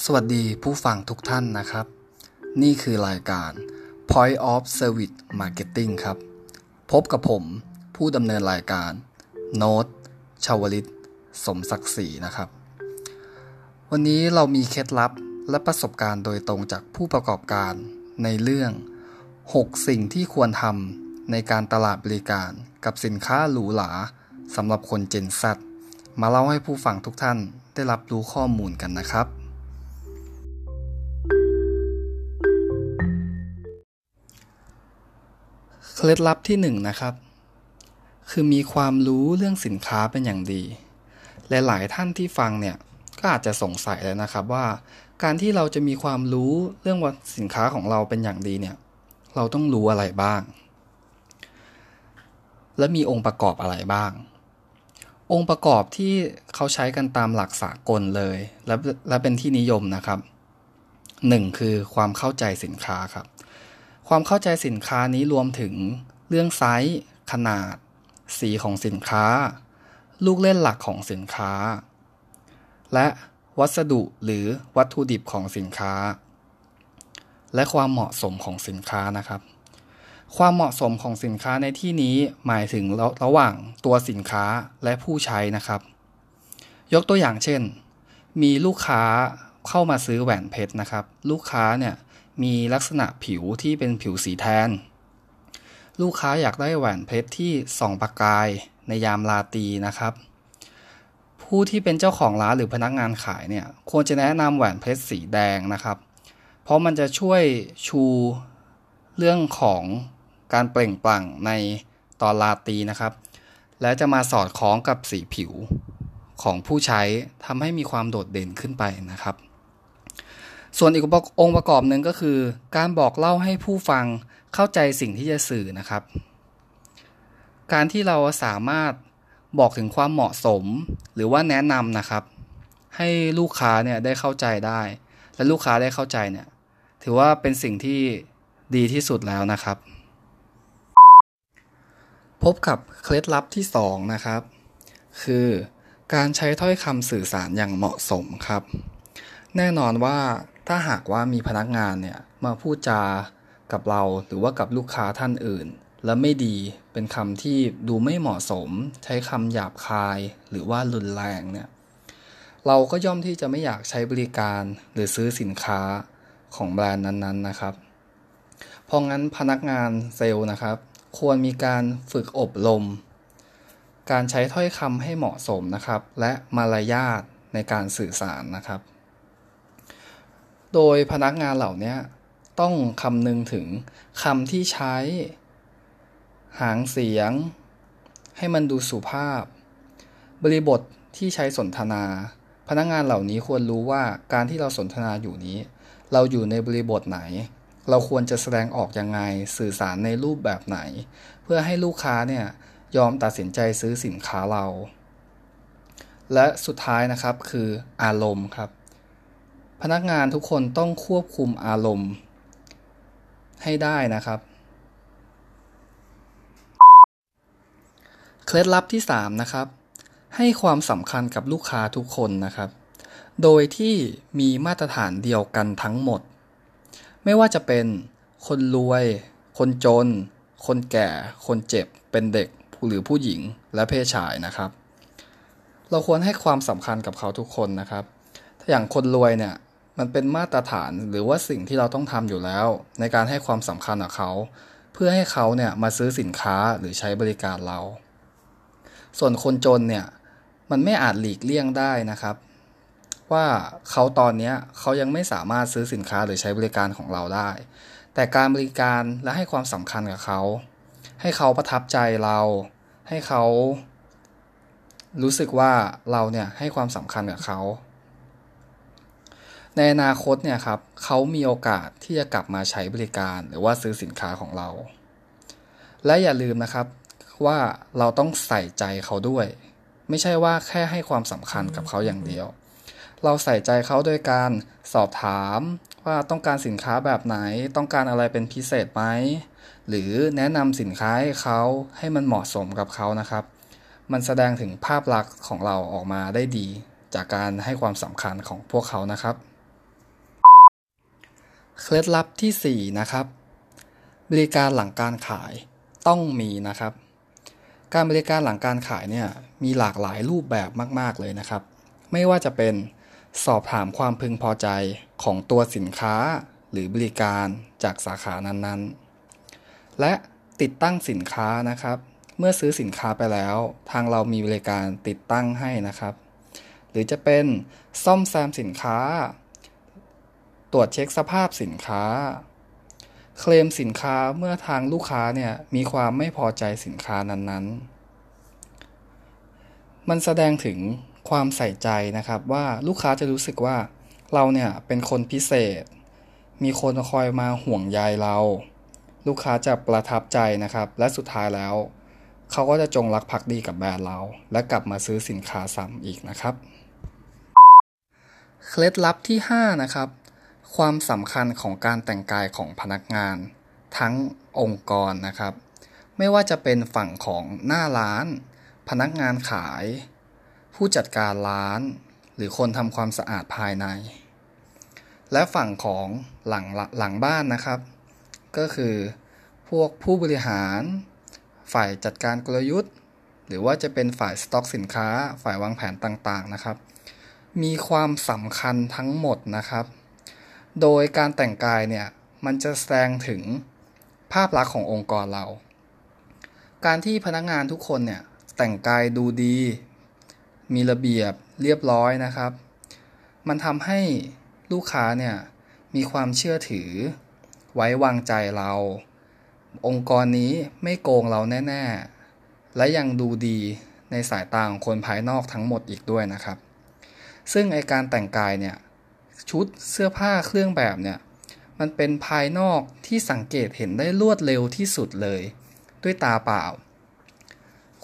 สวัสดีผู้ฟังทุกท่านนะครับ นี่คือรายการ Point of Service Marketing ครับ พบกับผมผู้ดำเนินรายการ โน้ตชาวลิต สมศักดิ์ศรีนะครับ วันนี้เรามีเคล็ดลับและประสบการณ์โดยตรงจากผู้ประกอบการในเรื่อง 6 สิ่งที่ควรทำในการตลาดบริการกับสินค้าหรูหราสำหรับคนเจนซัมาเล่าให้ผู้ฟังทุกท่านได้รับรู้ข้อมูลกันนะครับ ล็ดลับที่หนึ่งนะครับ คือมีความรู้เรื่องสินค้าเป็นอย่างดีและหลายท่านที่ฟังเนี่ยก็อาจจะสงสัยเลยนะครับว่า การที่เราจะมีความรู้เรื่องว่าสินค้าของเราเป็นอย่างดีเนี่ย เราต้องรู้อะไรบ้าง และมีองค์ประกอบอะไรบ้าง องค์ประกอบที่เขาใช้กันตามหลักสากลเลย และและเป็นที่นิยมนะครับหนึ่งคือความเข้าใจสินค้าครับ ความเข้าใจสินค้านี้รวมถึงเรื่องไซส์ ขนาด สีของสินค้า ลูกเล่นหลักของสินค้า และวัสดุหรือวัตถุดิบของสินค้า และความเหมาะสมของสินค้านะครับ ความเหมาะสมของสินค้าในที่นี้หมายถึงระระหว่างตัวสินค้าและผู้ใช้นะครับ ยกตัวอย่างเช่น มีลูกค้าเข้ามาซื้อแหวนเพชรนะครับ ลูกค้าเนี่ย มีลักษณะผิวที่เป็นผิวสีแทน ลูกค้าอยากได้แหวนเพชรที่ส่องประกายในยามราตรีนะครับ ผู้ที่เป็นเจ้าของร้านหรือพนักงานขายเนี่ยควรจะแนะนำแหวนเพชรสีแดงนะครับ เพราะมันจะช่วยชูเรื่องของการเปล่งปลั่งในตอนลาตีนะครับ และจะมาสอดคล้องกับสีผิวของผู้ใช้ทำให้มีความโดดเด่นขึ้นไปนะครับ ส่วนอีกองค์ประกอบหนึ่งก็คือ การบอกเล่าให้ผู้ฟังเข้าใจสิ่งที่จะสื่อนะครับ การที่เราสามารถบอกถึงความเหมาะสม หรือว่าแนะนำนะครับ ให้ลูกค้าเนี่ยได้เข้าใจได้ และลูกค้าได้เข้าใจเนี่ย ถือว่าเป็นสิ่งที่ดีที่สุดแล้วนะครับ พบกับเคล็ดลับที่ 2 นะครับ คือการใช้ถ้อยคำสื่อสารอย่างเหมาะสมครับ แน่นอนว่า ถ้าหากว่ามีพนักงานเนี่ยมาพูดจากับเราหรือว่ากับลูกค้าท่านอื่น แล้วไม่ดีเป็นคำที่ดูไม่เหมาะสม ใช้คำหยาบคาย หรือว่ารุนแรงเนี่ยเราก็ย่อมที่จะไม่อยากใช้บริการหรือซื้อสินค้าของแบรนด์นั้นๆนะครับ เพราะงั้นพนักงานเซลล์นะครับ ควรมีการฝึกอบรม การใช้ถ้อยคำให้เหมาะสมนะครับ และมารยาทในการสื่อสารนะครับ โดยพนักงานเหล่านี้ต้องคำนึงถึงคำที่ใช้ หางเสียง ให้มันดูสุภาพ บริบทที่ใช้สนทนา พนักงานเหล่านี้ควรรู้ว่าการที่เราสนทนาอยู่นี้ เราอยู่ในบริบทไหน เราควรจะแสดงออกยังไงสื่อสารในรูปแบบไหน เพื่อให้ลูกค้าเนี่ยยอมตัดสินใจซื้อสินค้าเรา และสุดท้ายนะครับคืออารมณ์ครับ พนักงานทุกคนต้องควบคุมอารมณ์ ให้ได้นะครับ เคล็ดลับที่ 3 นะครับ ให้ความสำคัญกับลูกค้าทุกคนนะครับ โดยที่มีมาตรฐานเดียวกันทั้งหมด ไม่ว่าจะเป็นคนรวย คนจน คนแก่ คนเจ็บ เป็นเด็กหรือผู้หญิงและเพศชายนะครับ เราควรให้ความสำคัญกับเขาทุกคนนะครับ ถ้าอย่างคนรวยเนี่ย มันเป็นมาตรฐานหรือว่าสิ่งที่เราต้องทำอยู่แล้ว ในการให้ความสำคัญกับเขา เพื่อให้เขาเนี่ยมาซื้อสินค้าหรือใช้บริการเรา ส่วนคนจนเนี่ยมันไม่อาจหลีกเลี่ยงได้นะครับ ว่าเขาตอนนี้เขายังไม่สามารถซื้อสินค้าหรือใช้บริการของเราได้ แต่การบริการและให้ความสำคัญกับเขา ให้เขาประทับใจเรา ให้เขารู้สึกว่าเราเนี่ยให้ความสำคัญกับเขา ในอนาคตเนี่ยครับเขามีโอกาสที่จะกลับมาใช้บริการหรือว่าซื้อสินค้าของเรา และอย่าลืมนะครับว่าเราต้องใส่ใจเขาด้วย ไม่ใช่ว่าแค่ให้ความสำคัญกับเขาอย่างเดียว เราใส่ใจเขาโดยการสอบถามว่าต้องการสินค้าแบบไหน ต้องการอะไรเป็นพิเศษไหมหรือแนะนำสินค้าให้เขาให้มันเหมาะสมกับเขานะครับ มันแสดงถึงภาพลักษณ์ของเราออกมาได้ดี จากการให้ความสำคัญของพวกเขานะครับ เคล็ดลับที่ 4 นะครับ บริการหลังการขายต้องมีนะครับ การบริการหลังการขายเนี่ยมีหลากหลายรูปแบบมาก ๆ เลยนะครับ ไม่ว่าจะเป็นสอบถามความพึงพอใจของตัวสินค้าหรือบริการจากสาขานั้นๆ และติดตั้งสินค้านะครับ เมื่อซื้อสินค้าไปแล้ว ทางเรามีบริการติดตั้งให้นะครับ หรือจะเป็นซ่อมแซมสินค้า ตรวจเช็คสภาพสินค้า เคลมสินค้าเมื่อทางลูกค้าเนี่ยมีความไม่พอใจสินค้านั้นๆ มันแสดงถึงความใส่ใจนะครับว่าลูกค้าจะรู้สึกว่าเราเนี่ยเป็นคนพิเศษ มีคนคอยมาห่วงใยเรา ลูกค้าจะประทับใจนะครับ และสุดท้ายแล้วเขาก็จะจงรักภักดีกับแบรนด์เรา และกลับมาซื้อสินค้าซ้ำอีกนะครับ เคล็ดลับที่ 5 นะครับ ความสำคัญของการแต่งกายของพนักงาน ทั้งองค์กรนะครับ ไม่ว่าจะเป็นฝั่งของหน้าร้าน พนักงานขาย ผู้จัดการร้าน หรือคนทำความสะอาดภายใน และฝั่งของหลังหลังบ้านนะครับ ก็คือพวกผู้บริหาร ฝ่ายจัดการกลยุทธ์ หรือว่าจะเป็นฝ่ายสต็อกสินค้า ฝ่ายวางแผนต่างๆนะครับ มีความสำคัญทั้งหมดนะครับ โดยการแต่งกายเนี่ยมันจะแสดงถึงภาพลักษณ์ขององค์กรเรา การที่พนักงานทุกคนเนี่ยแต่งกายดูดี มีระเบียบเรียบร้อยนะครับ มันทำให้ลูกค้าเนี่ยมีความเชื่อถือ ไว้วางใจเรา องค์กรนี้ไม่โกงเราแน่ ๆ และยังดูดีในสายตาของคนภายนอกทั้งหมดอีกด้วยนะครับ ซึ่งไอการแต่งกายเนี่ย ชุดเสื้อผ้าเครื่องแบบเนี่ย มันเป็นภายนอกที่สังเกตเห็นได้รวดเร็วที่สุดเลย ด้วยตาเปล่า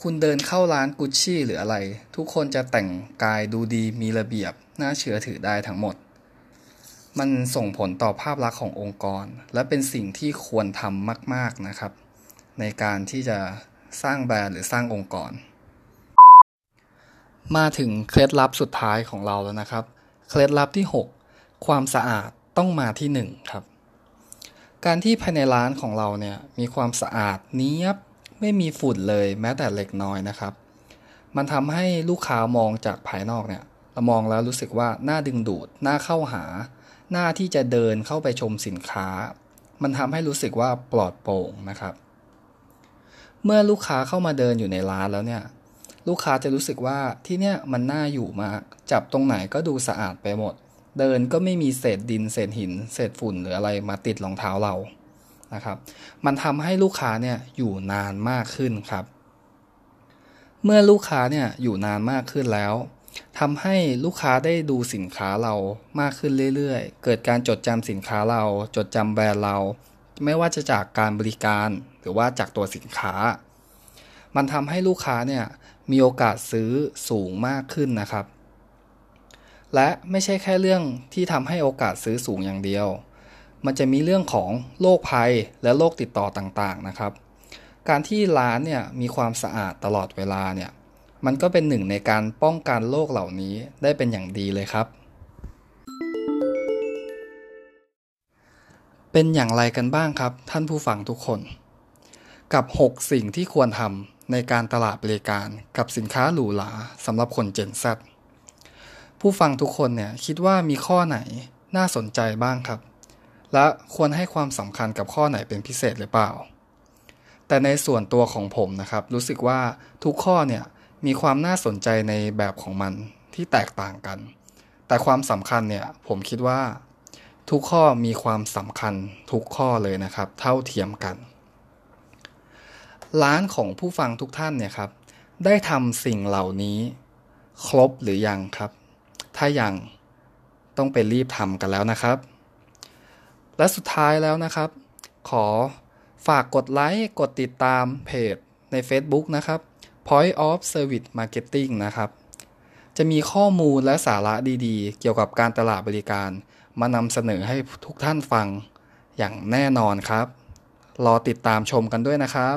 คุณเดินเข้าร้านกุชชี่หรืออะไร ทุกคนจะแต่งกายดูดีมีระเบียบ น่าเชื่อถือได้ทั้งหมด มันส่งผลต่อภาพลักษณ์ขององค์กร และเป็นสิ่งที่ควรทำมาก ๆนะครับ ในการที่จะสร้างแบรนด์หรือสร้างองค์กร มาถึงเคล็ดลับสุดท้ายของเราแล้วนะครับ เคล็ดลับที่ 6 ความสะอาดต้องมาที่1ครับ การที่ภายในร้านของเราเนี่ยมีความสะอาดเนี้ยบไม่มีฝุ่นเลยแม้แต่เล็กน้อยนะครับ มันทำให้ลูกค้ามองจากภายนอกเนี่ยเรามองแล้วรู้สึกว่าน่าดึงดูดน่าเข้าหา หน้าที่จะเดินเข้าไปชมสินค้า มันทำให้รู้สึกว่าปลอดโปร่งนะครับ เมื่อลูกค้าเข้ามาเดินอยู่ในร้านแล้วเนี่ยลูกค้าจะรู้สึกว่าที่เนี่ยมันน่าอยู่มาก จับตรงไหนก็ดูสะอาดไปหมด เดินก็ไม่มีเศษดิน เศษหิน เศษฝุ่นหรืออะไรมาติดรองเท้าเรานะครับ มันทำให้ลูกค้าเนี่ยอยู่นานมากขึ้นครับ เมื่อลูกค้าเนี่ยอยู่นานมากขึ้นแล้วทำให้ลูกค้าได้ดูสินค้าเรามากขึ้นเรื่อยๆ เกิดการจดจำสินค้าเรา จดจำแบรนด์เรา ไม่ว่าจะจากการบริการหรือว่าจากตัวสินค้า มันทำให้ลูกค้าเนี่ยมีโอกาสซื้อสูงมากขึ้นนะครับ และไม่ใช่แค่เรื่องที่ทำให้โอกาสซื้อสูงอย่างเดียว มันจะมีเรื่องของโรคภัยและโรคติดต่อต่างๆนะครับ การที่ร้านเนี่ยมีความสะอาดตลอดเวลาเนี่ย มันก็เป็นหนึ่งในการป้องกันโรคเหล่านี้ได้เป็นอย่างดีเลยครับ เป็นอย่างไรกันบ้างครับ ท่านผู้ฟังทุกคน กับ 6 สิ่งที่ควรทำในการตลาดบริการกับสินค้าหรูหราสำหรับคนเจนซ ผู้ฟังทุกคนเนี่ยคิดว่ามีข้อไหนน่าสนใจบ้างครับ และควรให้ความสำคัญกับข้อไหนเป็นพิเศษหรือเปล่า แต่ในส่วนตัวของผมนะครับ รู้สึกว่าทุกข้อเนี่ยมีความน่าสนใจในแบบของมันที่แตกต่างกัน แต่ความสำคัญเนี่ยผมคิดว่า ทุกข้อมีความสำคัญทุกข้อเลยนะครับ เท่าเทียมกัน ร้านของผู้ฟังทุกท่านเนี่ยครับ ได้ทำสิ่งเหล่านี้ ครบหรือยังครับ ถ้ายังต้องไปรีบทำกันแล้วนะครับ และสุดท้ายแล้วนะครับ ขอฝากกดไลค์กดติดตามเพจใน Facebook นะครับ Point of Service Marketing นะครับ จะมีข้อมูลและสาระดีๆ เกี่ยวกับการตลาดบริการมานำเสนอให้ทุกท่านฟังอย่างแน่นอนครับ รอติดตามชมกันด้วยนะครับ